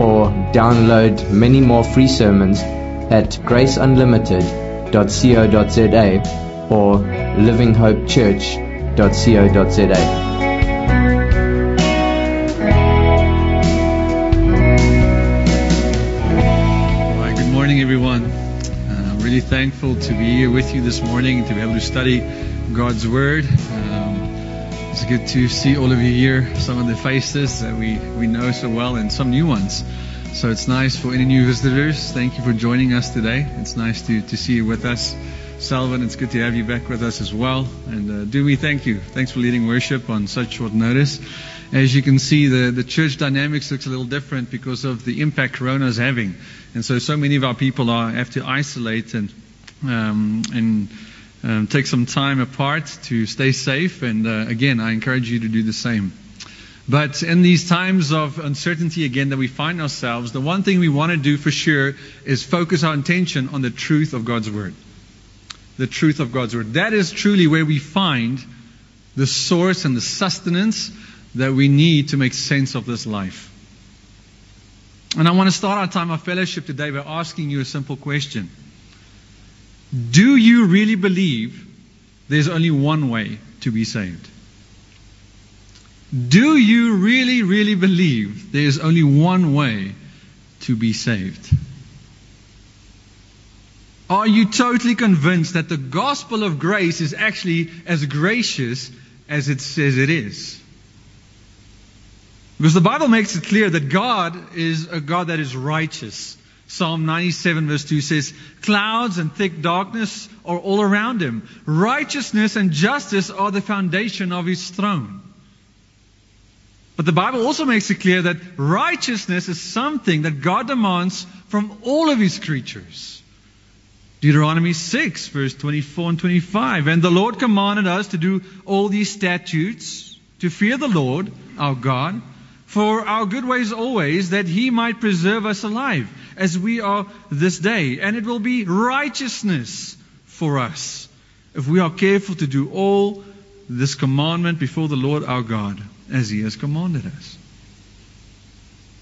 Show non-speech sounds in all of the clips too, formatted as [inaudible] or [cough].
or download many more free sermons at graceunlimited.co.za or livinghopechurch.co.za. Good morning, everyone. Uh, I'm really thankful to be here with you this morning to be able to study God's Word. It's good to see all of you here, some of the faces that we, we know so well, and some new ones. So it's nice for any new visitors. Thank you for joining us today. It's nice to, to see you with us. Salvin, it's good to have you back with us as well. And uh, do we thank you. Thanks for leading worship on such short notice. As you can see, the, the church dynamics looks a little different because of the impact Corona is having. And so, so many of our people are, have to isolate and, um, and um, take some time apart to stay safe. And uh, again, I encourage you to do the same. But in these times of uncertainty again that we find ourselves, the one thing we want to do for sure is focus our attention on the truth of God's Word. The truth of God's Word. That is truly where we find the source and the sustenance that we need to make sense of this life. And I want to start our time of fellowship today by asking you a simple question. Do you really believe there's only one way to be saved? Do you really, really believe there's only one way to be saved? Are you totally convinced that the gospel of grace is actually as gracious as it says it is? Because the Bible makes it clear that God is a God that is righteous. Psalm 97 verse 2 says, Clouds and thick darkness are all around him. Righteousness and justice are the foundation of his throne. But the Bible also makes it clear that righteousness is something that God demands from all of his creatures. Deuteronomy 6 verse 24 and 25. And the Lord commanded us to do all these statutes, to fear the Lord, our God, for our good ways always, that he might preserve us alive, as we are this day. And it will be righteousness for us, if we are careful to do all this commandment before the Lord our God, as he has commanded us.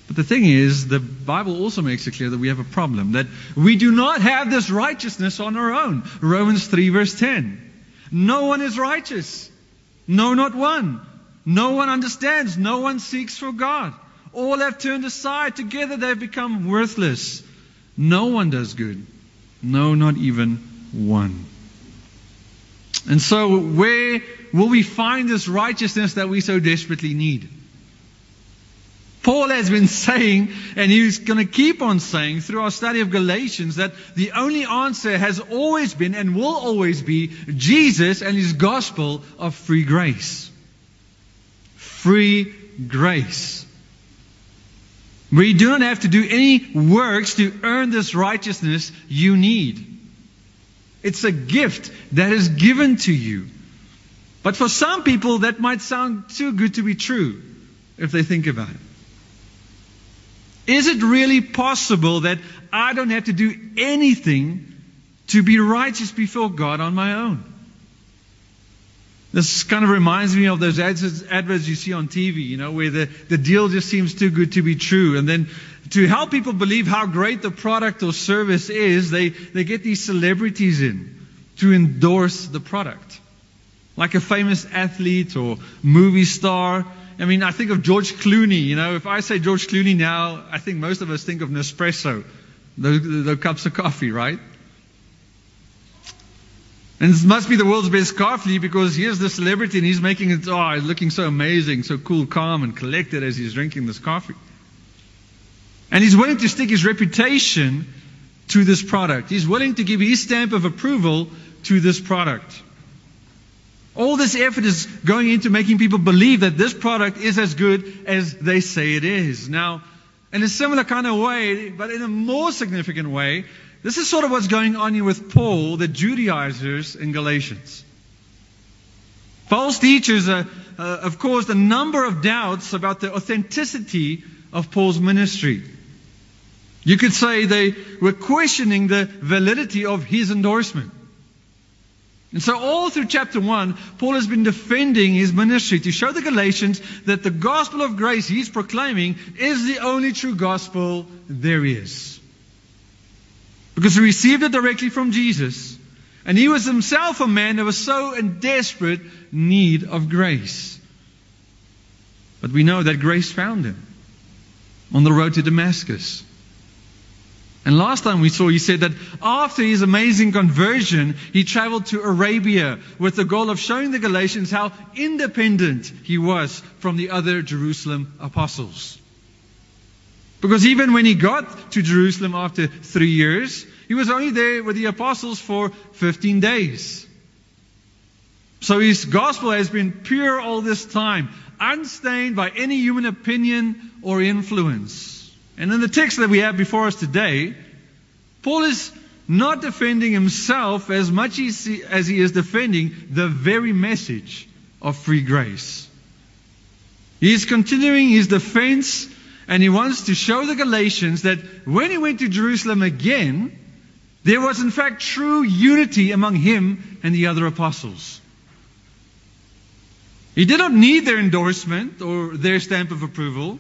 But the thing is, the Bible also makes it clear that we have a problem, that we do not have this righteousness on our own. Romans 3 verse 10. No one is righteous. No, not one. No one understands. No one seeks for God. All have turned aside. Together they have become worthless. No one does good. No, not even one. And so, where will we find this righteousness that we so desperately need? Paul has been [laughs] saying, and he's going to keep on saying through our study of Galatians, that the only answer has always been and will always be Jesus and his gospel of free grace. Free grace. We do not have to do any works to earn this righteousness you need. It's a gift that is given to you. But for some people, that might sound too good to be true if they think about it. Is it really possible that I don't have to do anything to be righteous before God on my own? This kind of reminds me of those ads, adverts you see on TV, you know, where the, the deal just seems too good to be true. And then to help people believe how great the product or service is, they, they get these celebrities in to endorse the product. Like a famous athlete or movie star. I mean, I think of George Clooney. You know, if I say George Clooney now, I think most of us think of Nespresso, those, those cups of coffee, right? And this must be the world's best coffee because here's the celebrity and he's making it, oh, he's looking so amazing, so cool, calm, and collected as he's drinking this coffee. And he's willing to stick his reputation to this product. He's willing to give his stamp of approval to this product. All this effort is going into making people believe that this product is as good as they say it is. Now, In a similar kind of way, but in a more significant way, this is sort of what's going on here with Paul, the Judaizers in Galatians. False teachers, uh, have caused a number of doubts about the authenticity of Paul's ministry. You could say they were questioning the validity of his endorsement. And so, all through chapter 1, Paul has been defending his ministry to show the Galatians that the gospel of grace he's proclaiming is the only true gospel there is. Because he received it directly from Jesus, and he was himself a man that was so in desperate need of grace. But we know that grace found him on the road to Damascus. And last time we saw, he said that after his amazing conversion, he traveled to Arabia with the goal of showing the Galatians how independent he was from the other Jerusalem apostles. Because even when he got to Jerusalem after three years, he was only there with the apostles for 15 days. So his gospel has been pure all this time, unstained by any human opinion or influence. And in the text that we have before us today, Paul is not defending himself as much as he is defending the very message of free grace. He is continuing his defense and he wants to show the Galatians that when he went to Jerusalem again, there was in fact true unity among him and the other apostles. He did not need their endorsement or their stamp of approval.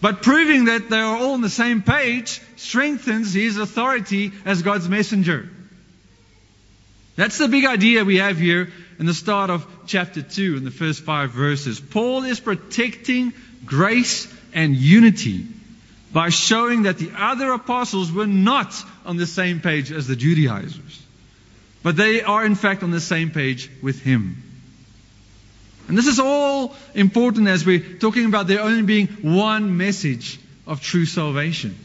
But proving that they are all on the same page strengthens his authority as God's messenger. That's the big idea we have here in the start of chapter 2 in the first five verses. Paul is protecting grace and unity by showing that the other apostles were not on the same page as the Judaizers, but they are in fact on the same page with him. And this is all important as we're talking about there only being one message of true salvation.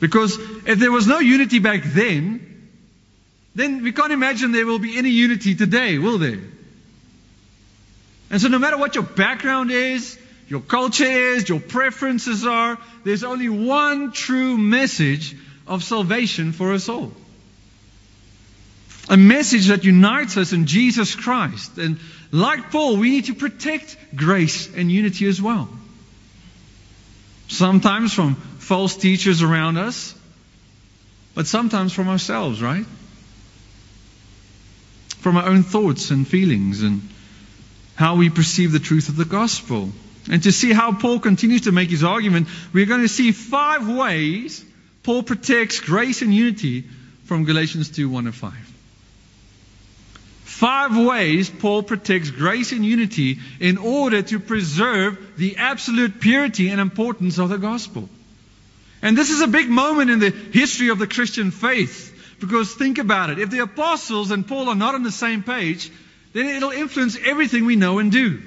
Because if there was no unity back then, then we can't imagine there will be any unity today, will there? And so no matter what your background is, your culture is, your preferences are, there's only one true message of salvation for us all. A message that unites us in Jesus Christ. And like Paul, we need to protect grace and unity as well. Sometimes from false teachers around us, but sometimes from ourselves, right? From our own thoughts and feelings and how we perceive the truth of the gospel. And to see how Paul continues to make his argument, we're going to see five ways Paul protects grace and unity from Galatians 2 1 and 5. Five ways Paul protects grace and unity in order to preserve the absolute purity and importance of the gospel. And this is a big moment in the history of the Christian faith. Because think about it. If the apostles and Paul are not on the same page, then it'll influence everything we know and do.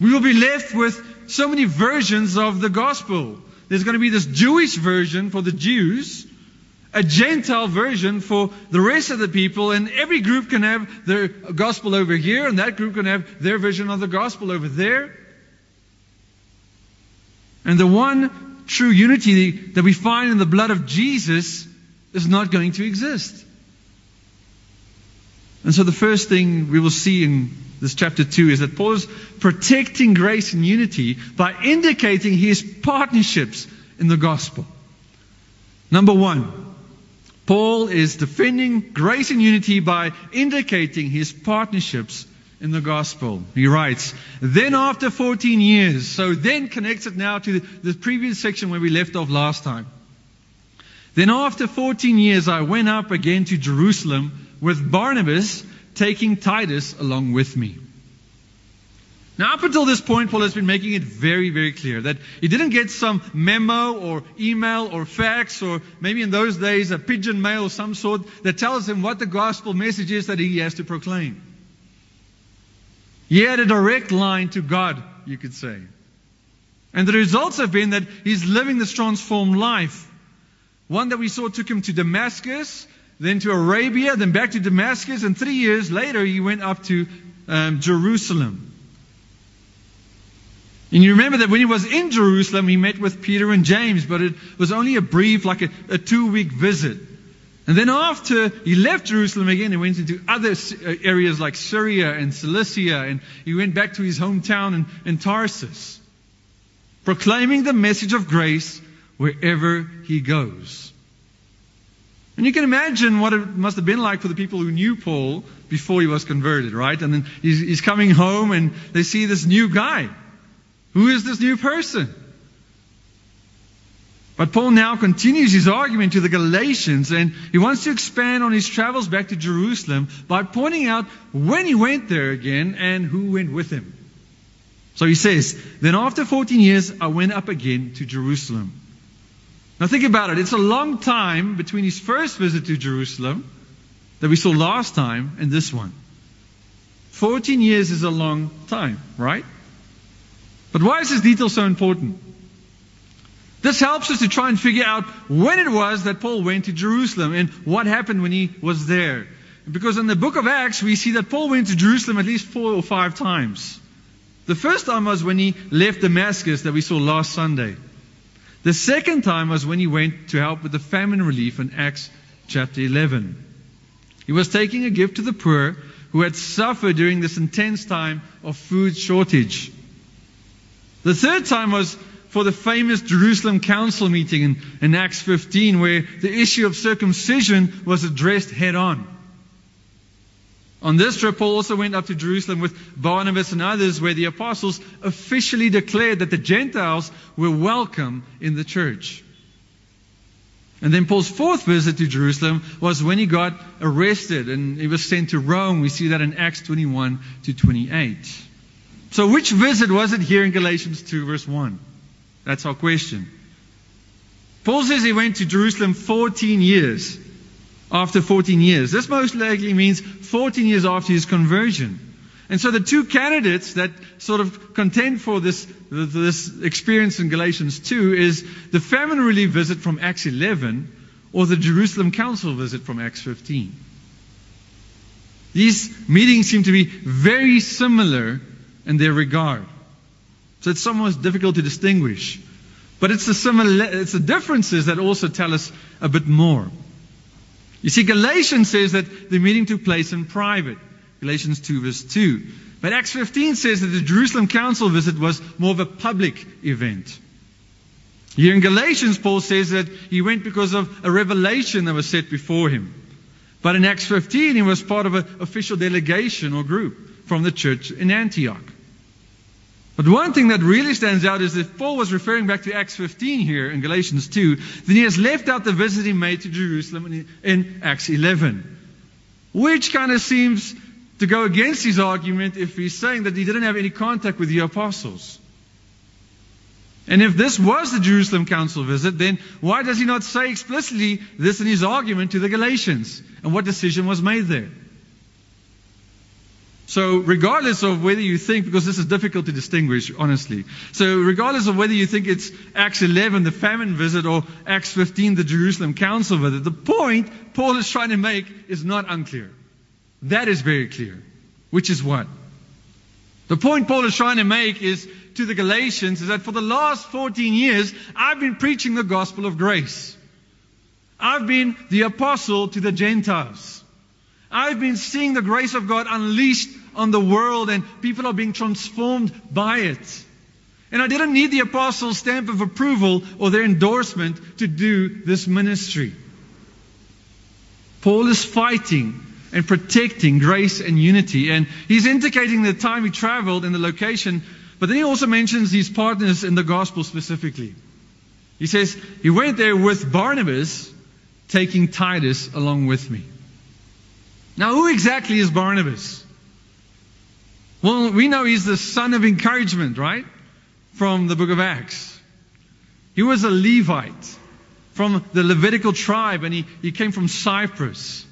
We will be left with so many versions of the gospel. There's going to be this Jewish version for the Jews, a Gentile version for the rest of the people, and every group can have their gospel over here, and that group can have their version of the gospel over there. And the one true unity that we find in the blood of Jesus is not going to exist. And so the first thing we will see in this chapter 2 is that Paul is protecting grace and unity by indicating his partnerships in the gospel. Number one, Paul is defending grace and unity by indicating his partnerships in the gospel. He writes, Then after 14 years, so then connects it now to the, previous section where we left off last time. Then after 14 years, I went up again to Jerusalem with Barnabas, taking Titus along with me. Now, up until this point, Paul has been making it very, very clear that he didn't get some memo or email or fax or maybe in those days a pigeon mail of some sort that tells him what the gospel message is that he has to proclaim. He had a direct line to God, you could say. And the results have been that he's living this transformed life. One that we saw took him to Damascus, then to Arabia, then back to Damascus, and three years later he went up to um, Jerusalem. And you remember that when he was in Jerusalem, he met with Peter and James, but it was only a brief, like a, a two week visit. And then after he left Jerusalem again, he went into other uh, areas like Syria and Cilicia, and he went back to his hometown in, in Tarsus, proclaiming the message of grace wherever he goes. And you can imagine what it must have been like for the people who knew Paul before he was converted, right? And then he's, he's coming home and they see this new guy. Who is this new person? But Paul now continues his argument to the Galatians and he wants to expand on his travels back to Jerusalem by pointing out when he went there again and who went with him. So he says, Then after 14 years, I went up again to Jerusalem. Now think about it. It's a long time between his first visit to Jerusalem that we saw last time and this one. 14 years is a long time, right? But why is this detail so important? This helps us to try and figure out when it was that Paul went to Jerusalem and what happened when he was there. Because in the book of Acts, we see that Paul went to Jerusalem at least four or five times. The first time was when he left Damascus that we saw last Sunday. The second time was when he went to help with the famine relief in Acts chapter 11. He was taking a gift to the poor who had suffered during this intense time of food shortage. The third time was for the famous Jerusalem Council meeting in, in Acts 15, where the issue of circumcision was addressed head on. On this trip, Paul also went up to Jerusalem with Barnabas and others, where the apostles officially declared that the Gentiles were welcome in the church. And then Paul's fourth visit to Jerusalem was when he got arrested and he was sent to Rome. We see that in Acts 21 to 28. So, which visit was it here in Galatians 2, verse 1? That's our question. Paul says he went to Jerusalem 14 years. After 14 years. This most likely means 14 years after his conversion. And so the two candidates that sort of contend for this, this experience in Galatians 2 is the famine relief visit from Acts 11 or the Jerusalem Council visit from Acts 15. These meetings seem to be very similar in their regard. So it's somewhat difficult to distinguish. But it's the, similar, it's the differences that also tell us a bit more. You see, Galatians says that the meeting took place in private. Galatians 2 verse 2. But Acts 15 says that the Jerusalem Council visit was more of a public event. Here in Galatians, Paul says that he went because of a revelation that was set before him. But in Acts 15, he was part of an official delegation or group from the church in Antioch. But one thing that really stands out is that Paul was referring back to Acts 15 here in Galatians 2, then he has left out the visit he made to Jerusalem in Acts 11. Which kind of seems to go against his argument if he's saying that he didn't have any contact with the apostles. And if this was the Jerusalem Council visit, then why does he not say explicitly this in his argument to the Galatians and what decision was made there? So, regardless of whether you think, because this is difficult to distinguish, honestly. So, regardless of whether you think it's Acts 11, the famine visit, or Acts 15, the Jerusalem council visit, the point Paul is trying to make is not unclear. That is very clear. Which is what? The point Paul is trying to make is to the Galatians is that for the last 14 years, I've been preaching the gospel of grace. I've been the apostle to the Gentiles. I've been seeing the grace of God unleashed on the world and people are being transformed by it. And I didn't need the apostles' stamp of approval or their endorsement to do this ministry. Paul is fighting and protecting grace and unity. And he's indicating the time he traveled and the location, but then he also mentions his partners in the gospel specifically. He says, He went there with Barnabas, taking Titus along with me. Now, who exactly is Barnabas? Well, we know he's the son of encouragement, right? From the book of Acts. He was a Levite from the Levitical tribe, and he, he came from Cyprus.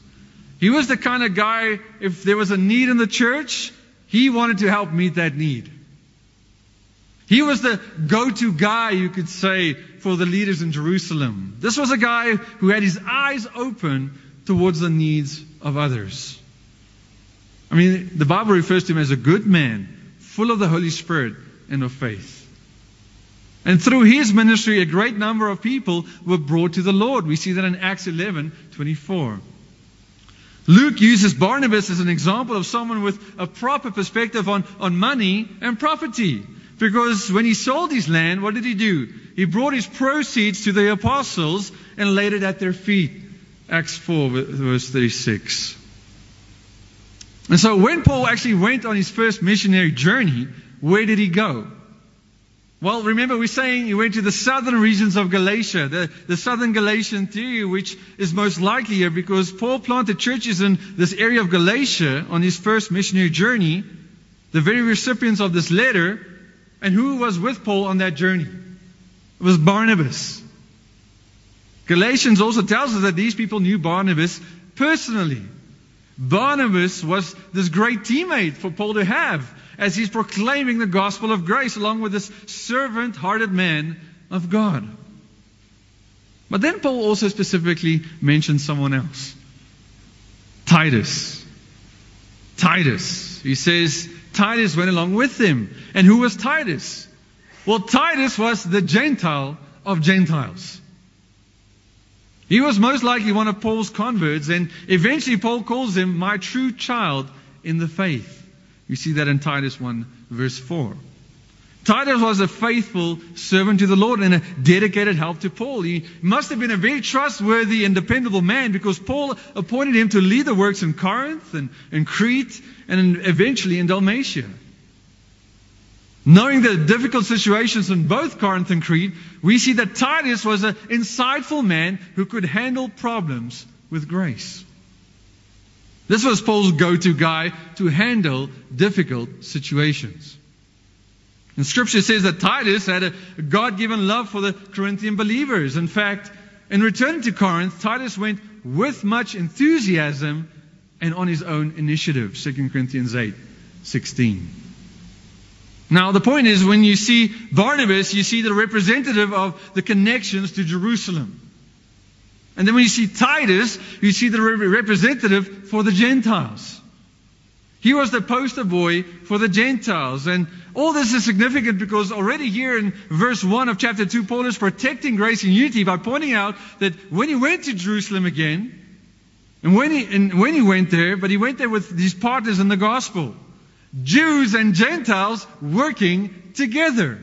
He was the kind of guy, if there was a need in the church, he wanted to help meet that need. He was the go to guy, you could say, for the leaders in Jerusalem. This was a guy who had his eyes open towards the needs of others. I mean, the Bible refers to him as a good man, full of the Holy Spirit and of faith. And through his ministry, a great number of people were brought to the Lord. We see that in Acts 11 24. Luke uses Barnabas as an example of someone with a proper perspective on, on money and property. Because when he sold his land, what did he do? He brought his proceeds to the apostles and laid it at their feet. Acts 4, verse 36. And so when Paul actually went on his first missionary journey, where did he go? Well, remember, we're saying he went to the southern regions of Galatia, the, the southern Galatian theory, which is most likely here because Paul planted churches in this area of Galatia on his first missionary journey, the very recipients of this letter. And who was with Paul on that journey? It was Barnabas. Galatians also tells us that these people knew Barnabas personally. Barnabas was this great teammate for Paul to have as he's proclaiming the gospel of grace along with this servant hearted man of God. But then Paul also specifically mentions someone else Titus. Titus. He says Titus went along with him. And who was Titus? Well, Titus was the Gentile of Gentiles. He was most likely one of Paul's converts, and eventually Paul calls him my true child in the faith. You see that in Titus 1, verse 4. Titus was a faithful servant to the Lord and a dedicated help to Paul. He must have been a very trustworthy and dependable man because Paul appointed him to lead the works in Corinth and Crete and eventually in Dalmatia. Knowing the difficult situations in both Corinth and Crete, we see that Titus was an insightful man who could handle problems with grace. This was Paul's go to guy to handle difficult situations. And scripture says that Titus had a God given love for the Corinthian believers. In fact, in returning to Corinth, Titus went with much enthusiasm and on his own initiative. 2 Corinthians 8 16. Now, the point is, when you see Barnabas, you see the representative of the connections to Jerusalem. And then when you see Titus, you see the representative for the Gentiles. He was the poster boy for the Gentiles. And all this is significant because already here in verse 1 of chapter 2, Paul is protecting grace and unity by pointing out that when he went to Jerusalem again, and when he, and when he went there, but he went there with these partners in the gospel, Jews and Gentiles working together.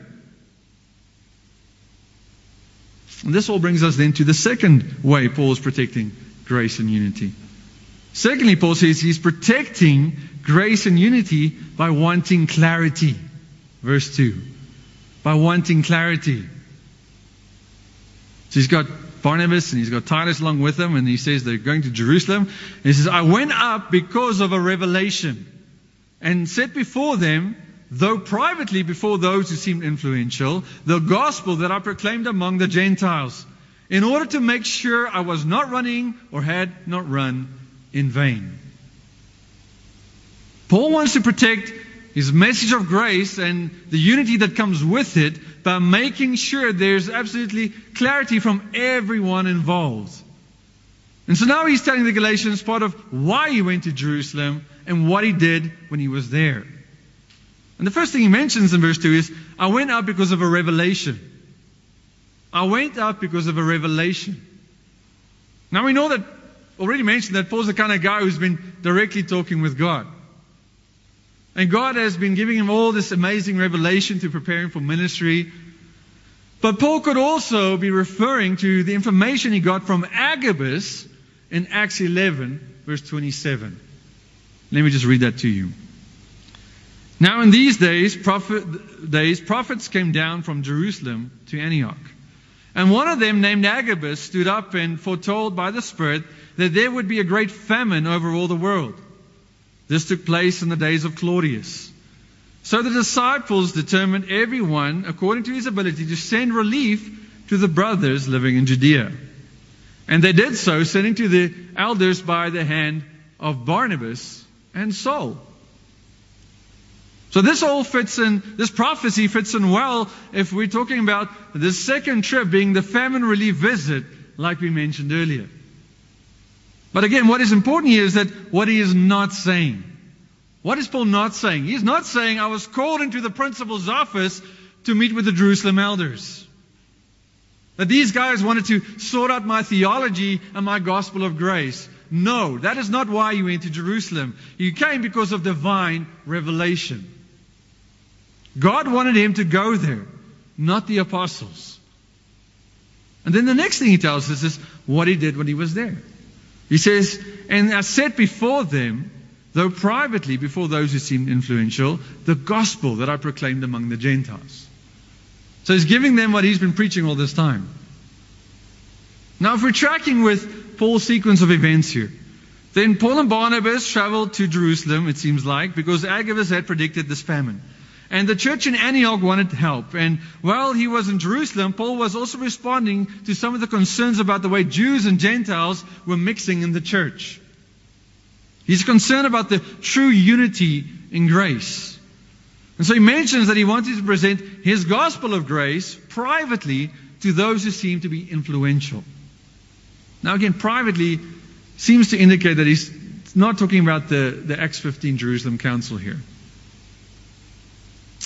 And this all brings us then to the second way Paul is protecting grace and unity. Secondly, Paul says he's protecting grace and unity by wanting clarity. Verse 2. By wanting clarity. So he's got Barnabas and he's got Titus along with him, and he says they're going to Jerusalem. And he says, I went up because of a revelation and set before them though privately before those who seemed influential, the gospel that I proclaimed among the Gentiles, in order to make sure I was not running or had not run in vain. Paul wants to protect his message of grace and the unity that comes with it by making sure there's absolutely clarity from everyone involved. And so now he's telling the Galatians part of why he went to Jerusalem and what he did when he was there. And the first thing he mentions in verse 2 is, I went up because of a revelation. I went up because of a revelation. Now we know that, already mentioned that Paul's the kind of guy who's been directly talking with God. And God has been giving him all this amazing revelation to prepare him for ministry. But Paul could also be referring to the information he got from Agabus in Acts 11, verse 27. Let me just read that to you. Now, in these days, prophet, days, prophets came down from Jerusalem to Antioch. And one of them, named Agabus, stood up and foretold by the Spirit that there would be a great famine over all the world. This took place in the days of Claudius. So the disciples determined everyone, according to his ability, to send relief to the brothers living in Judea. And they did so, sending to the elders by the hand of Barnabas and Saul. So this all fits in, this prophecy fits in well if we're talking about the second trip being the famine relief visit, like we mentioned earlier. But again, what is important here is that what he is not saying. What is Paul not saying? He's not saying, I was called into the principal's office to meet with the Jerusalem elders. That these guys wanted to sort out my theology and my gospel of grace. No, that is not why you went to Jerusalem. You came because of divine revelation. God wanted him to go there, not the apostles. And then the next thing he tells us is what he did when he was there. He says, And I said before them, though privately before those who seemed influential, the gospel that I proclaimed among the Gentiles. So he's giving them what he's been preaching all this time. Now, if we're tracking with Paul's sequence of events here, then Paul and Barnabas traveled to Jerusalem, it seems like, because Agabus had predicted this famine. And the church in Antioch wanted help. And while he was in Jerusalem, Paul was also responding to some of the concerns about the way Jews and Gentiles were mixing in the church. He's concerned about the true unity in grace. And so he mentions that he wanted to present his gospel of grace privately to those who seem to be influential. Now, again, privately seems to indicate that he's not talking about the, the Acts 15 Jerusalem Council here.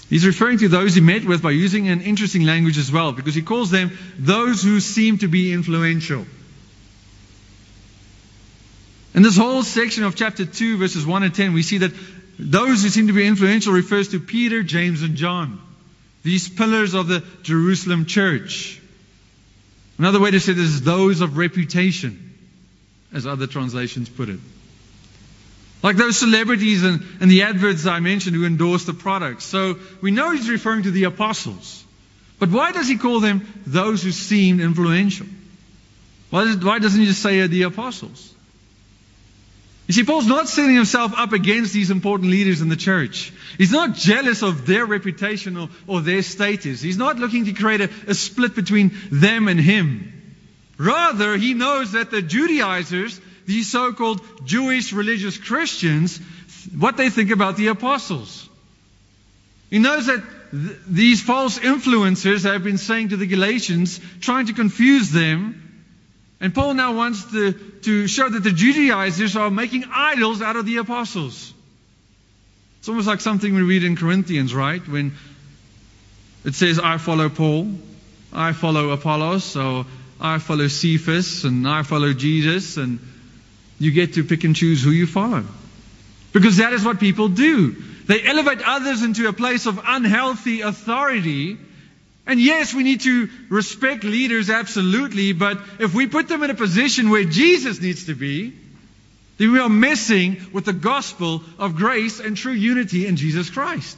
He's referring to those he met with by using an interesting language as well, because he calls them those who seem to be influential. In this whole section of chapter 2, verses 1 and 10, we see that those who seem to be influential refers to Peter, James, and John. These pillars of the Jerusalem church. Another way to say this is those of reputation, as other translations put it. Like those celebrities and, and the adverts I mentioned who endorse the products. So we know he's referring to the apostles. But why does he call them those who seemed influential? Why, does, why doesn't he just say uh, the apostles? You see, Paul's not setting himself up against these important leaders in the church. He's not jealous of their reputation or, or their status. He's not looking to create a, a split between them and him. Rather, he knows that the Judaizers, these so called Jewish religious Christians, what they think about the apostles. He knows that th- these false influencers have been saying to the Galatians, trying to confuse them, and Paul now wants to, to show that the Judaizers are making idols out of the apostles. It's almost like something we read in Corinthians, right? When it says, I follow Paul, I follow Apollos, so I follow Cephas, and I follow Jesus, and you get to pick and choose who you follow. Because that is what people do. They elevate others into a place of unhealthy authority and yes, we need to respect leaders absolutely, but if we put them in a position where Jesus needs to be, then we are messing with the gospel of grace and true unity in Jesus Christ.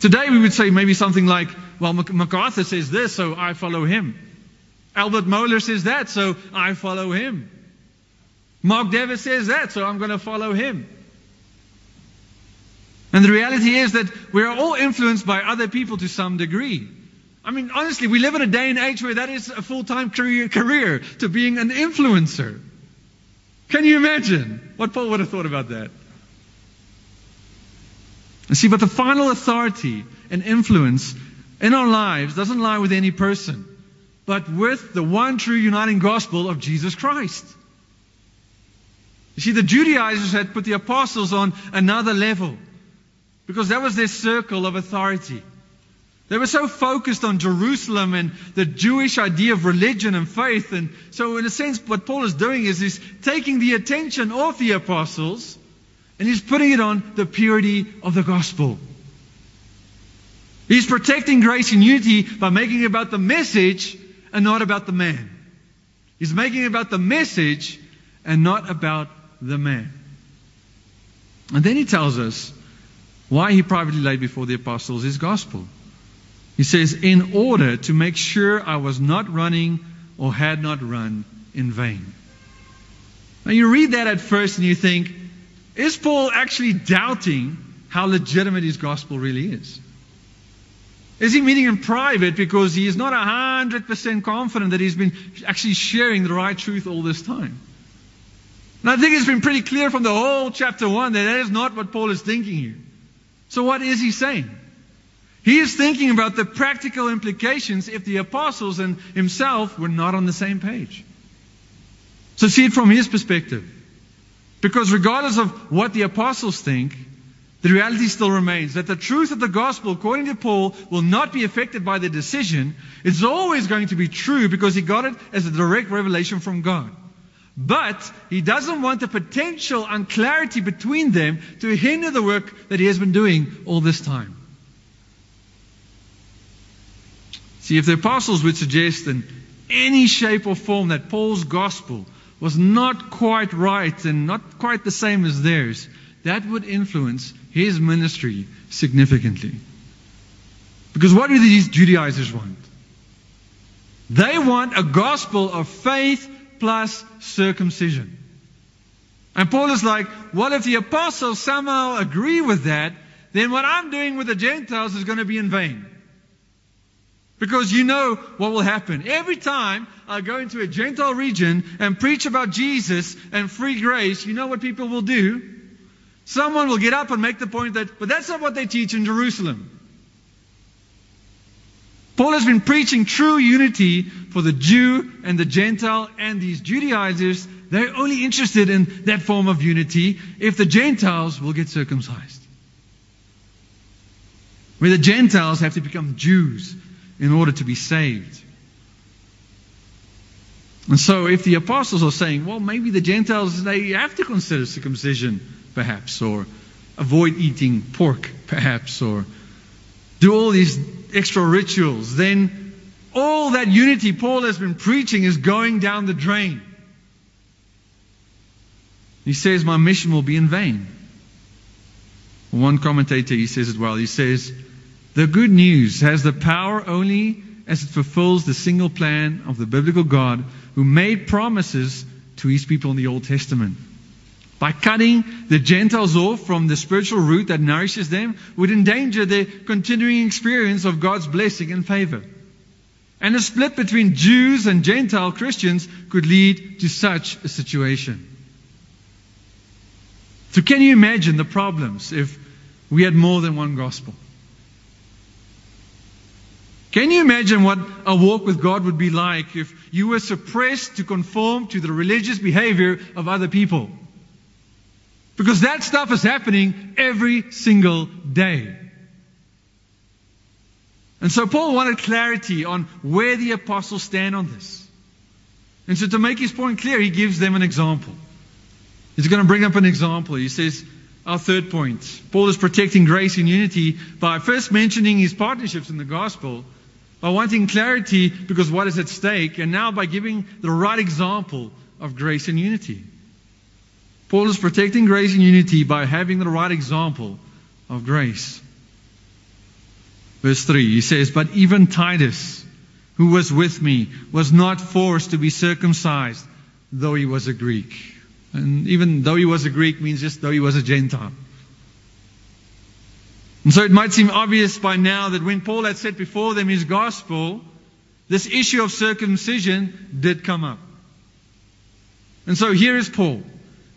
Today we would say maybe something like, well, MacArthur says this, so I follow him. Albert Mohler says that, so I follow him. Mark Dever says that, so I'm going to follow him. And the reality is that we are all influenced by other people to some degree. I mean, honestly, we live in a day and age where that is a full time career, career to being an influencer. Can you imagine what Paul would have thought about that? And see, but the final authority and influence in our lives doesn't lie with any person, but with the one true uniting gospel of Jesus Christ. You see, the Judaizers had put the apostles on another level. Because that was their circle of authority. They were so focused on Jerusalem and the Jewish idea of religion and faith. And so, in a sense, what Paul is doing is he's taking the attention off the apostles and he's putting it on the purity of the gospel. He's protecting grace and unity by making it about the message and not about the man. He's making it about the message and not about the man. And then he tells us why he privately laid before the apostles his gospel. He says, in order to make sure I was not running or had not run in vain. Now you read that at first and you think, is Paul actually doubting how legitimate his gospel really is? Is he meeting in private because he is not 100% confident that he's been actually sharing the right truth all this time? And I think it's been pretty clear from the whole chapter 1 that that is not what Paul is thinking here. So, what is he saying? He is thinking about the practical implications if the apostles and himself were not on the same page. So, see it from his perspective. Because regardless of what the apostles think, the reality still remains that the truth of the gospel, according to Paul, will not be affected by the decision. It's always going to be true because he got it as a direct revelation from God. But he doesn't want the potential unclarity between them to hinder the work that he has been doing all this time. See, if the apostles would suggest in any shape or form that Paul's gospel was not quite right and not quite the same as theirs, that would influence his ministry significantly. Because what do these Judaizers want? They want a gospel of faith plus circumcision. And Paul is like, well, if the apostles somehow agree with that, then what I'm doing with the Gentiles is going to be in vain. Because you know what will happen. Every time I go into a Gentile region and preach about Jesus and free grace, you know what people will do? Someone will get up and make the point that, but that's not what they teach in Jerusalem. Paul has been preaching true unity for the Jew and the Gentile and these Judaizers. They're only interested in that form of unity if the Gentiles will get circumcised. Where the Gentiles have to become Jews in order to be saved. And so if the apostles are saying, well, maybe the Gentiles, they have to consider circumcision, perhaps, or avoid eating pork, perhaps, or do all these extra rituals, then all that unity Paul has been preaching is going down the drain. He says, My mission will be in vain. One commentator, he says it well. He says, The good news has the power only as it fulfills the single plan of the biblical God who made promises to his people in the Old Testament. By cutting the Gentiles off from the spiritual root that nourishes them would endanger the continuing experience of God's blessing and favor. And a split between Jews and Gentile Christians could lead to such a situation. So, can you imagine the problems if we had more than one gospel? Can you imagine what a walk with God would be like if you were suppressed to conform to the religious behavior of other people? Because that stuff is happening every single day. And so Paul wanted clarity on where the apostles stand on this. And so to make his point clear, he gives them an example. He's going to bring up an example. He says, our third point. Paul is protecting grace and unity by first mentioning his partnerships in the gospel, by wanting clarity because what is at stake, and now by giving the right example of grace and unity. Paul is protecting grace and unity by having the right example of grace. Verse 3, he says, But even Titus, who was with me, was not forced to be circumcised, though he was a Greek. And even though he was a Greek means just though he was a Gentile. And so it might seem obvious by now that when Paul had set before them his gospel, this issue of circumcision did come up. And so here is Paul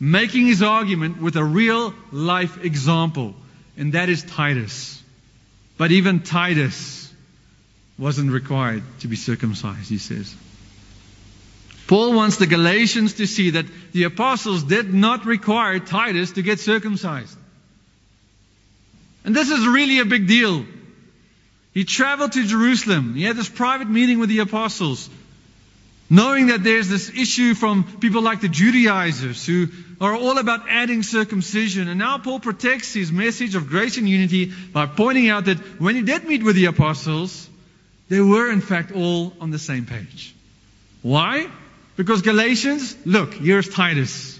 making his argument with a real life example, and that is Titus. But even Titus wasn't required to be circumcised, he says. Paul wants the Galatians to see that the apostles did not require Titus to get circumcised. And this is really a big deal. He traveled to Jerusalem. He had this private meeting with the apostles knowing that there's this issue from people like the Judaizers who are all about adding circumcision. And now Paul protects his message of grace and unity by pointing out that when he did meet with the apostles, they were in fact all on the same page. Why? Because Galatians, look, here's Titus,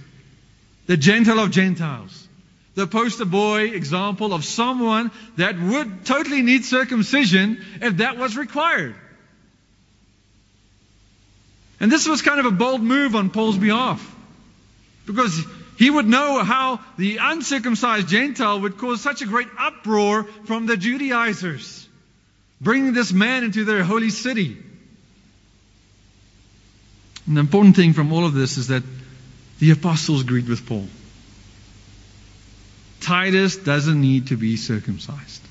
the Gentile of Gentiles, the poster boy example of someone that would totally need circumcision if that was required. And this was kind of a bold move on Paul's behalf. Because he would know how the uncircumcised Gentile would cause such a great uproar from the Judaizers, bringing this man into their holy city. And the important thing from all of this is that the apostles agreed with Paul. Titus doesn't need to be circumcised.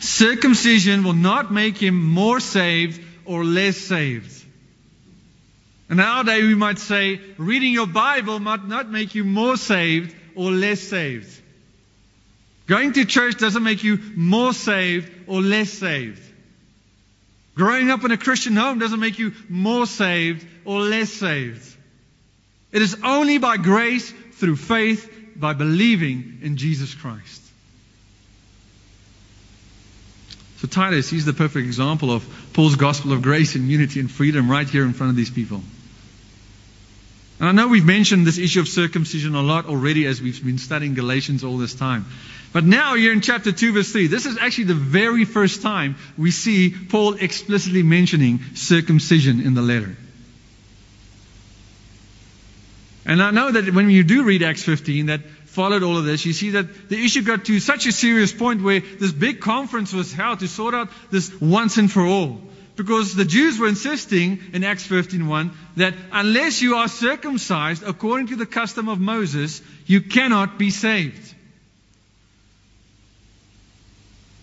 Circumcision will not make him more saved or less saved. And nowadays we might say, reading your Bible might not make you more saved or less saved. Going to church doesn't make you more saved or less saved. Growing up in a Christian home doesn't make you more saved or less saved. It is only by grace through faith by believing in Jesus Christ. So Titus, he's the perfect example of Paul's gospel of grace and unity and freedom right here in front of these people. And I know we've mentioned this issue of circumcision a lot already as we've been studying Galatians all this time. But now you're in chapter 2 verse 3. This is actually the very first time we see Paul explicitly mentioning circumcision in the letter. And I know that when you do read Acts 15 that followed all of this, you see that the issue got to such a serious point where this big conference was held to sort out this once and for all. Because the Jews were insisting in Acts 15:1 that unless you are circumcised according to the custom of Moses, you cannot be saved.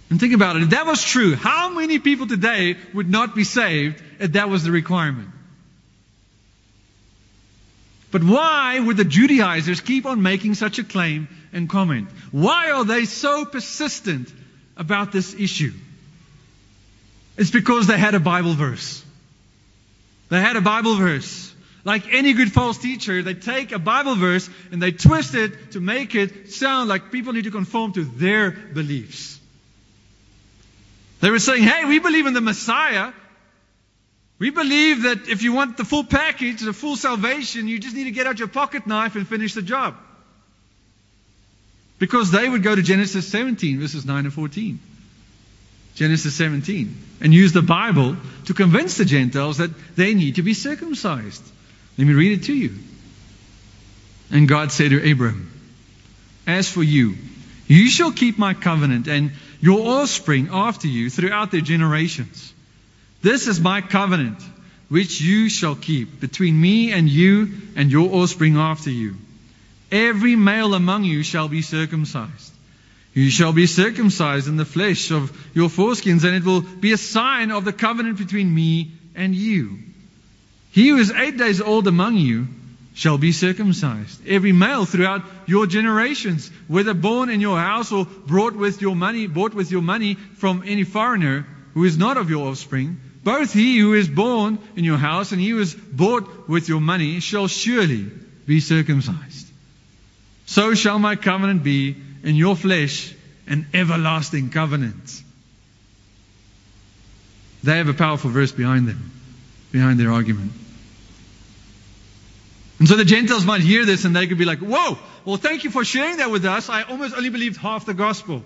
And think about it. If that was true, how many people today would not be saved if that was the requirement? But why would the Judaizers keep on making such a claim and comment? Why are they so persistent about this issue? It's because they had a Bible verse. They had a Bible verse. Like any good false teacher, they take a Bible verse and they twist it to make it sound like people need to conform to their beliefs. They were saying, hey, we believe in the Messiah, we believe that if you want the full package, the full salvation, you just need to get out your pocket knife and finish the job. Because they would go to Genesis 17, verses 9 and 14. Genesis 17. And use the Bible to convince the Gentiles that they need to be circumcised. Let me read it to you. And God said to Abram, As for you, you shall keep my covenant and your offspring after you throughout their generations. This is my covenant, which you shall keep between me and you and your offspring after you. Every male among you shall be circumcised. You shall be circumcised in the flesh of your foreskins, and it will be a sign of the covenant between me and you. He who is eight days old among you shall be circumcised. Every male throughout your generations, whether born in your house or brought with your money, bought with your money from any foreigner who is not of your offspring, both he who is born in your house and he who is bought with your money shall surely be circumcised. So shall my covenant be in your flesh an everlasting covenant. They have a powerful verse behind them, behind their argument. And so the Gentiles might hear this and they could be like, whoa, well, thank you for sharing that with us. I almost only believed half the gospel.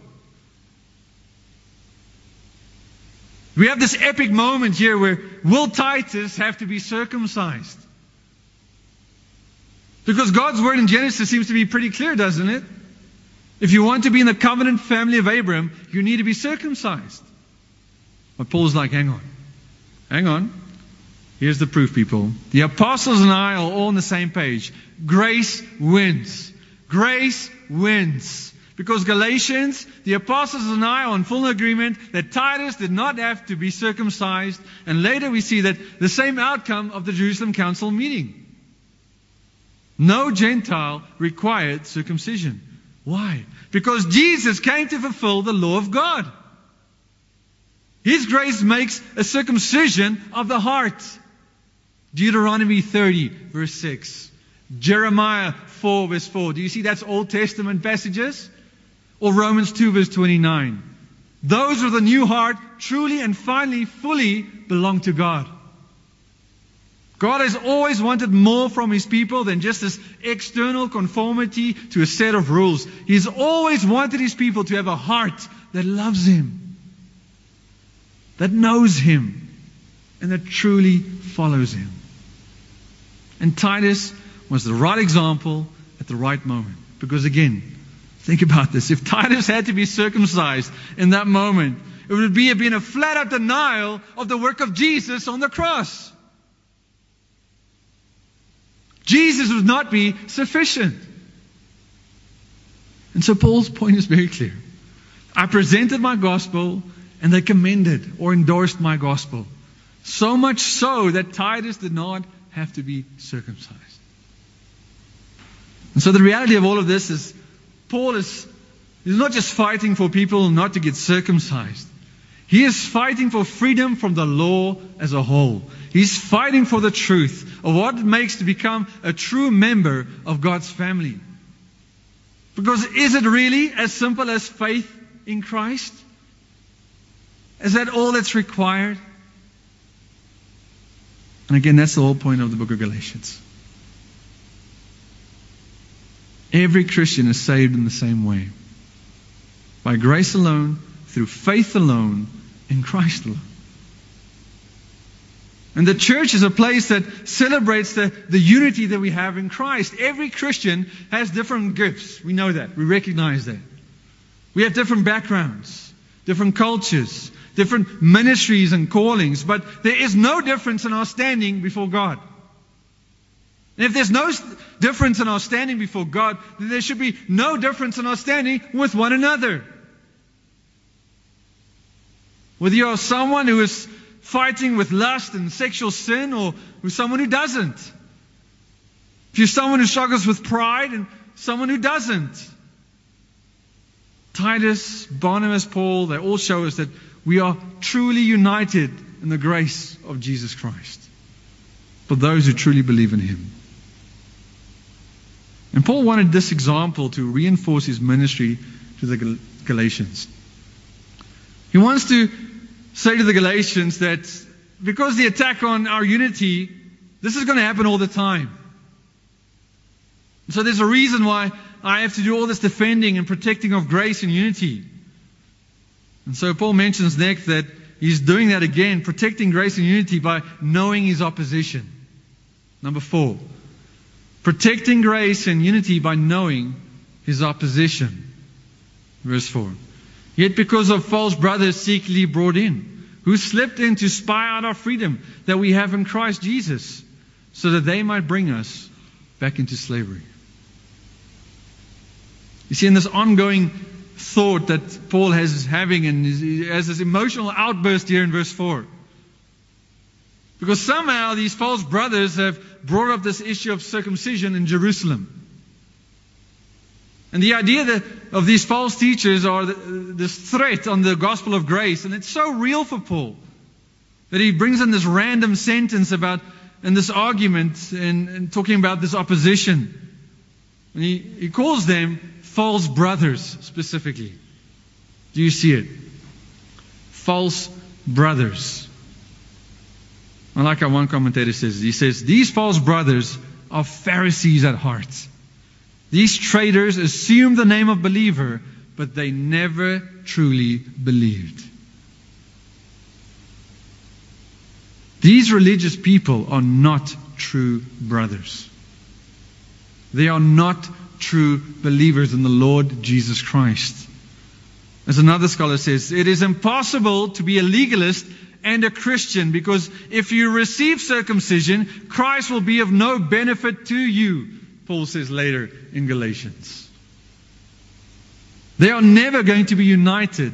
We have this epic moment here where will Titus have to be circumcised? Because God's word in Genesis seems to be pretty clear, doesn't it? If you want to be in the covenant family of Abraham, you need to be circumcised. But Paul's like, hang on. Hang on. Here's the proof, people. The apostles and I are all on the same page. Grace wins. Grace wins. Because Galatians, the apostles and I are in full agreement that Titus did not have to be circumcised. And later we see that the same outcome of the Jerusalem Council meeting. No Gentile required circumcision. Why? Because Jesus came to fulfill the law of God. His grace makes a circumcision of the heart. Deuteronomy 30, verse 6. Jeremiah 4, verse 4. Do you see that's Old Testament passages? Or Romans 2 verse 29. Those with a new heart truly and finally fully belong to God. God has always wanted more from His people than just this external conformity to a set of rules. He's always wanted His people to have a heart that loves Him, that knows Him, and that truly follows Him. And Titus was the right example at the right moment. Because again, Think about this. If Titus had to be circumcised in that moment, it would be been a flat out denial of the work of Jesus on the cross. Jesus would not be sufficient. And so Paul's point is very clear. I presented my gospel and they commended or endorsed my gospel. So much so that Titus did not have to be circumcised. And so the reality of all of this is Paul is He's not just fighting for people not to get circumcised. He is fighting for freedom from the law as a whole. He's fighting for the truth of what it makes to become a true member of God's family. Because is it really as simple as faith in Christ? Is that all that's required? And again, that's the whole point of the book of Galatians. Every Christian is saved in the same way by grace alone, through faith alone, in Christ alone. And the church is a place that celebrates the, the unity that we have in Christ. Every Christian has different gifts. We know that. We recognize that. We have different backgrounds, different cultures, different ministries and callings, but there is no difference in our standing before God. And if there's no difference in our standing before God, then there should be no difference in our standing with one another. Whether you are someone who is fighting with lust and sexual sin or with someone who doesn't. If you're someone who struggles with pride and someone who doesn't. Titus, Barnabas, Paul, they all show us that we are truly united in the grace of Jesus Christ for those who truly believe in Him. And Paul wanted this example to reinforce his ministry to the Galatians. He wants to say to the Galatians that because the attack on our unity, this is going to happen all the time. So there's a reason why I have to do all this defending and protecting of grace and unity. And so Paul mentions next that he's doing that again, protecting grace and unity by knowing his opposition. Number four, protecting grace and unity by knowing his opposition. Verse 4. Yet because of false brothers secretly brought in, who slipped in to spy out our freedom that we have in Christ Jesus, so that they might bring us back into slavery. You see, in this ongoing thought that Paul has having and has this emotional outburst here in verse 4. Because somehow these false brothers have brought up this issue of circumcision in Jerusalem. And the idea that, of these false teachers are the, this threat on the gospel of grace, and it's so real for Paul that he brings in this random sentence about and this argument and, and talking about this opposition. And he, he calls them false brothers specifically. Do you see it? False brothers. I like how one commentator says. He says, These false brothers are Pharisees at heart. These traitors assume the name of believer, but they never truly believed. These religious people are not true brothers. They are not true believers in the Lord Jesus Christ. As another scholar says, it is impossible to be a legalist and a Christian because if you receive circumcision, Christ will be of no benefit to you. Paul says later in Galatians. They are never going to be united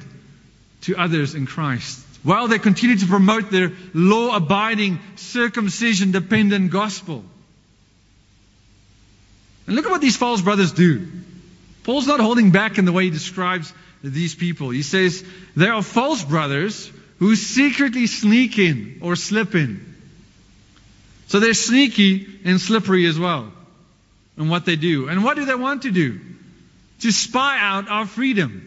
to others in Christ while they continue to promote their law abiding, circumcision dependent gospel. And look at what these false brothers do. Paul's not holding back in the way he describes these people. He says, There are false brothers who secretly sneak in or slip in. So they're sneaky and slippery as well and what they do. And what do they want to do? To spy out our freedom.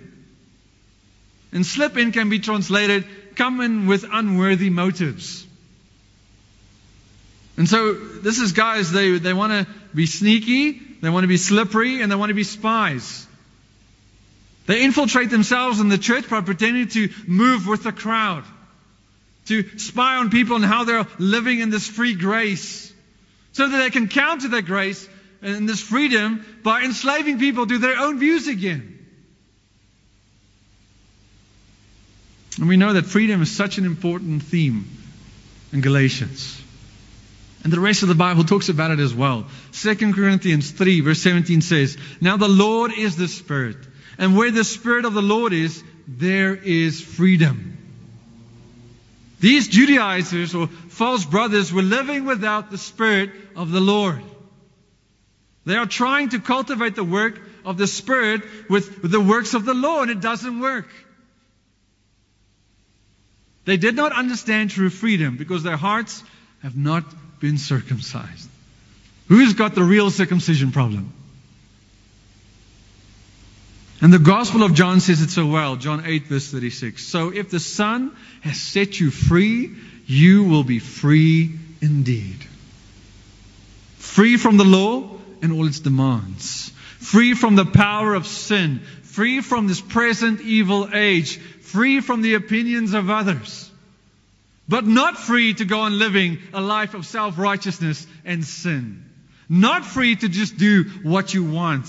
And slip in can be translated come in with unworthy motives. And so this is guys, they, they want to be sneaky, they want to be slippery, and they want to be spies. They infiltrate themselves in the church by pretending to move with the crowd, to spy on people and how they're living in this free grace, so that they can counter that grace and this freedom by enslaving people to their own views again. And we know that freedom is such an important theme in Galatians. And the rest of the Bible talks about it as well. 2 Corinthians 3, verse 17 says, Now the Lord is the Spirit, and where the Spirit of the Lord is, there is freedom. These Judaizers or false brothers were living without the Spirit of the Lord. They are trying to cultivate the work of the Spirit with, the works of the law, and it doesn't work. They did not understand true freedom because their hearts have not been circumcised. Who's got the real circumcision problem? And the Gospel of John says it so well, John 8, verse 36. So if the Son has set you free, you will be free indeed. Free from the law and all its demands. Free from the power of sin. Free from this present evil age. Free from the opinions of others. But not free to go on living a life of self righteousness and sin. Not free to just do what you want.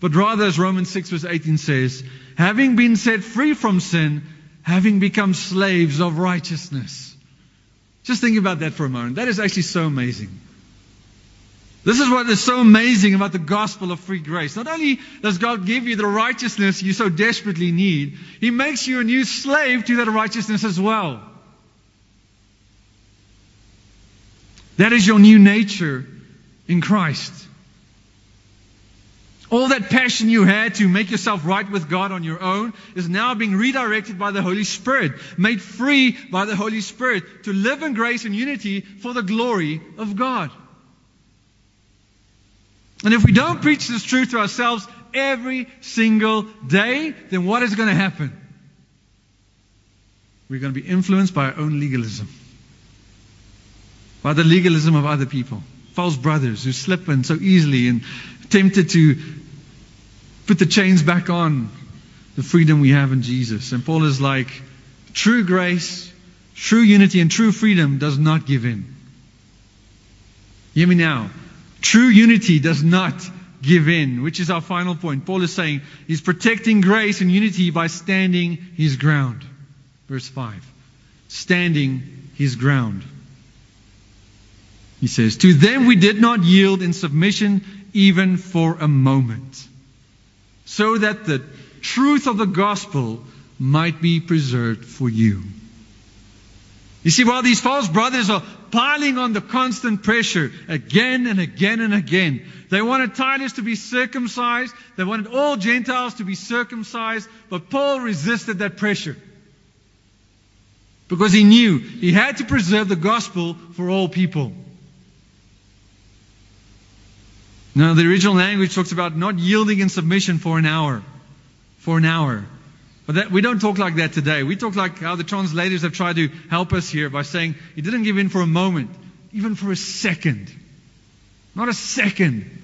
But rather, as Romans 6 verse 18 says, having been set free from sin, having become slaves of righteousness. Just think about that for a moment. That is actually so amazing. This is what is so amazing about the gospel of free grace. Not only does God give you the righteousness you so desperately need, He makes you a new slave to that righteousness as well. That is your new nature in Christ. All that passion you had to make yourself right with God on your own is now being redirected by the Holy Spirit, made free by the Holy Spirit to live in grace and unity for the glory of God. And if we don't preach this truth to ourselves every single day, then what is going to happen? We're going to be influenced by our own legalism, by the legalism of other people, false brothers who slip in so easily and tempted to put the chains back on the freedom we have in Jesus. And Paul is like, true grace, true unity, and true freedom does not give in. Hear me now. True unity does not give in, which is our final point. Paul is saying he's protecting grace and unity by standing his ground. Verse 5. Standing his ground. He says, To them we did not yield in submission even for a moment, so that the truth of the gospel might be preserved for you. You see, while these false brothers are piling on the constant pressure again and again and again, they wanted Titus to be circumcised. They wanted all Gentiles to be circumcised. But Paul resisted that pressure. Because he knew he had to preserve the gospel for all people. Now, the original language talks about not yielding in submission for an hour. For an hour. But that, we don't talk like that today. We talk like how the translators have tried to help us here by saying he didn't give in for a moment, even for a second. Not a second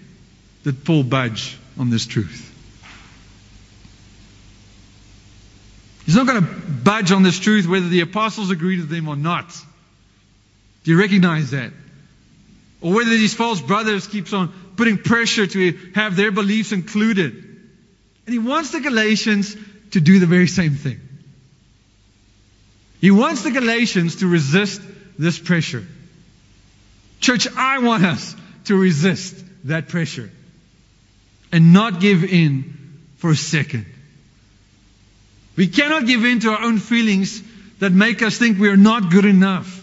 did Paul budge on this truth. He's not going to budge on this truth whether the apostles agreed with him or not. Do you recognize that? Or whether these false brothers keeps on putting pressure to have their beliefs included. And he wants the Galatians to do the very same thing. He wants the Galatians to resist this pressure. Church, I want us to resist that pressure and not give in for a second. We cannot give in to our own feelings that make us think we are not good enough.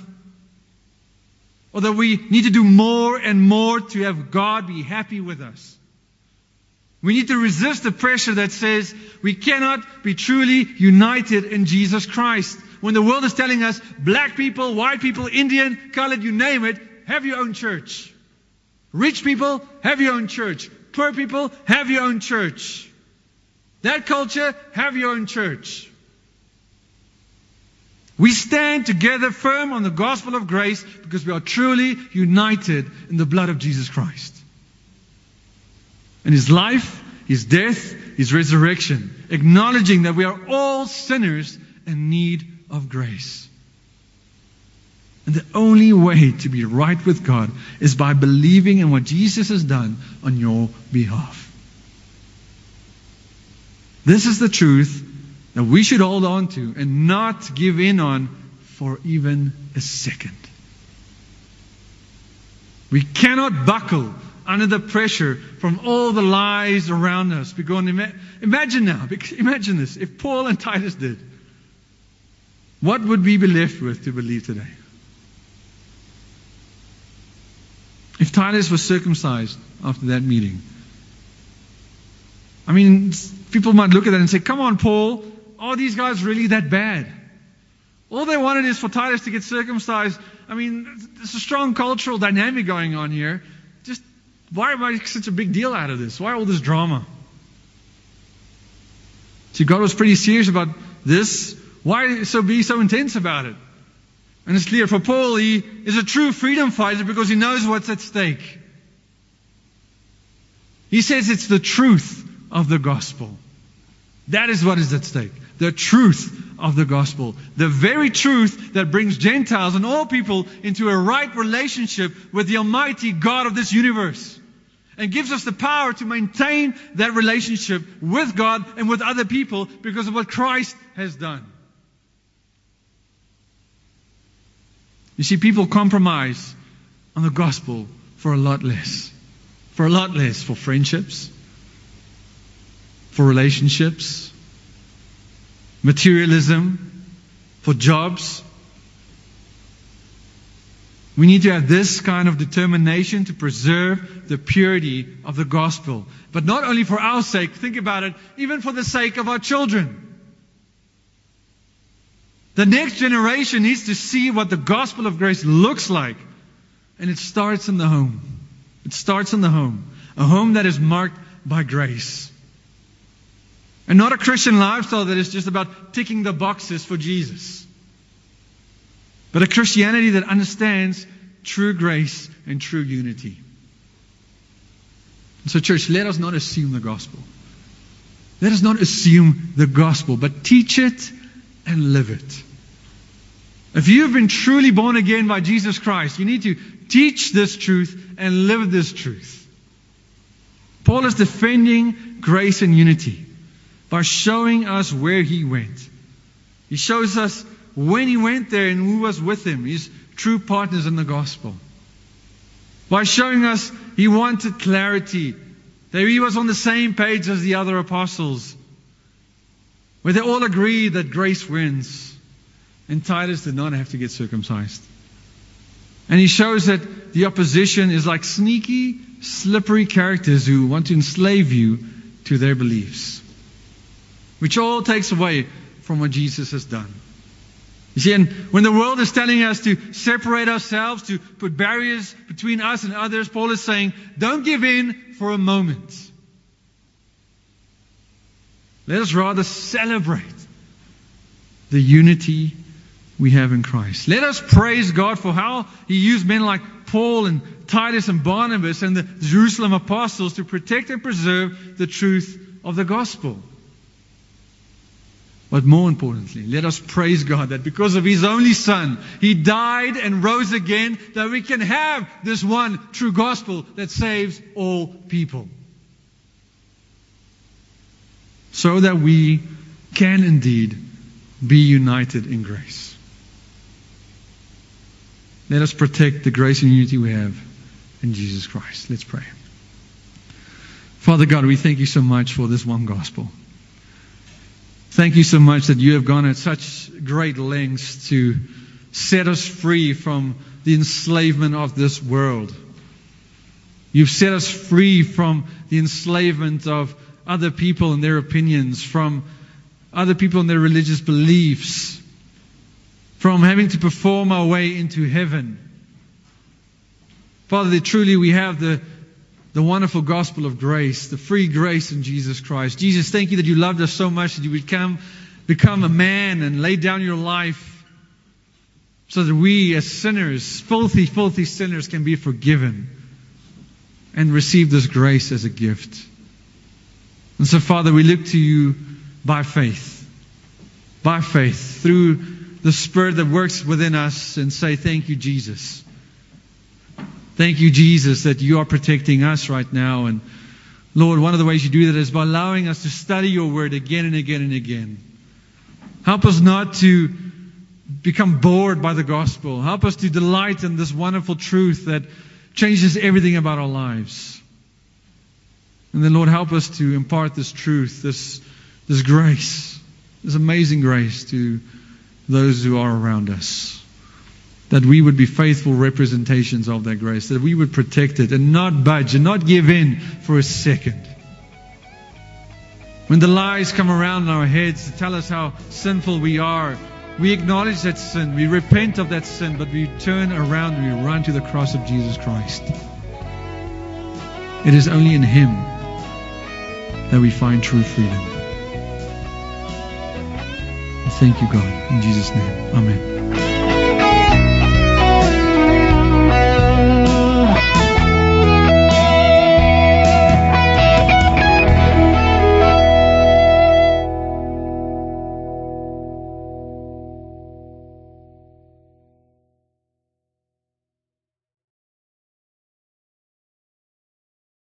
Or that we need to do more and more to have God be happy with us. We need to resist the pressure that says we cannot be truly united in Jesus Christ. When the world is telling us, black people, white people, Indian, colored, you name it, have your own church. Rich people, have your own church. Poor people, have your own church. That culture, have your own church. We stand together firm on the gospel of grace because we are truly united in the blood of Jesus Christ and his life, his death, his resurrection, acknowledging that we are all sinners in need of grace. And the only way to be right with God is by believing in what Jesus has done on your behalf. This is the truth that we should hold on to and not give in on for even a second. We cannot buckle under the pressure from all the lies around us. we go Because imagine now, [laughs] imagine this. If Paul and Titus did, what would we be left with to believe today? If Titus was circumcised after that meeting, I mean, people might look at that and say, come on, Paul, are these guys really that bad? All they wanted is for Titus to get circumcised. I mean, there's a strong cultural dynamic going on here. Why make such a big deal out of this? Why all this drama? See, God was pretty serious about this. Why so be so intense about it? And it's clear for Paul, he is a true freedom fighter because he knows what's at stake. He says it's the truth of the gospel. That is what is at stake. The truth of the gospel. The very truth that brings Gentiles and all people into a right relationship with the Almighty God of this universe. And gives us the power to maintain that relationship with God and with other people because of what Christ has done. You see, people compromise on the gospel for a lot less. For a lot less. For friendships, for relationships, materialism, for jobs. We need to have this kind of determination to preserve the purity of the gospel. But not only for our sake, think about it, even for the sake of our children. The next generation needs to see what the gospel of grace looks like. And it starts in the home. It starts in the home. A home that is marked by grace. And not a Christian lifestyle that is just about ticking the boxes for Jesus. But a Christianity that understands true grace and true unity. So, church, let us not assume the gospel. Let us not assume the gospel, but teach it and live it. If you have been truly born again by Jesus Christ, you need to teach this truth and live this truth. Paul is defending grace and unity by showing us where he went. He shows us when he went there and who was with him, his true partners in the gospel. By showing us he wanted clarity, that he was on the same page as the other apostles, where they all agreed that grace wins. And Titus did not have to get circumcised. And he shows that the opposition is like sneaky, slippery characters who want to enslave you to their beliefs which all takes away from what Jesus has done. You see, and when the world is telling us to separate ourselves, to put barriers between us and others, Paul is saying, don't give in for a moment. Let us rather celebrate the unity we have in Christ. Let us praise God for how He used men like Paul and Titus and Barnabas and the Jerusalem apostles to protect and preserve the truth of the gospel. But more importantly, let us praise God that because of His only Son, He died and rose again, that we can have this one true gospel that saves all people. So that we can indeed be united in grace. Let us protect the grace and unity we have in Jesus Christ. Let's pray. Father God, we thank you so much for this one gospel. Thank you so much that you have gone at such great lengths to set us free from the enslavement of this world. You've set us free from the enslavement of other people and their opinions, from other people and their religious beliefs, from having to perform our way into heaven. Father, that truly we have the the wonderful gospel of grace, the free grace in Jesus Christ. Jesus, thank you that you loved us so much that you would come, become a man and lay down your life so that we as sinners, filthy, filthy sinners, can be forgiven and receive this grace as a gift. And so, Father, we look to you by faith, by faith, through the Spirit that works within us and say, Thank you, Jesus. Thank you, Jesus, that you are protecting us right now. And Lord, one of the ways you do that is by allowing us to study your word again and again and again. Help us not to become bored by the gospel. Help us to delight in this wonderful truth that changes everything about our lives. And then, Lord, help us to impart this truth, this, this grace, this amazing grace to those who are around us that we would be faithful representations of that grace, that we would protect it and not budge and not give in for a second. When the lies come around in our heads to tell us how sinful we are, we acknowledge that sin, we repent of that sin, but we turn around and we run to the cross of Jesus Christ. It is only in Him that we find true freedom. Thank you, God. In Jesus' name. Amen.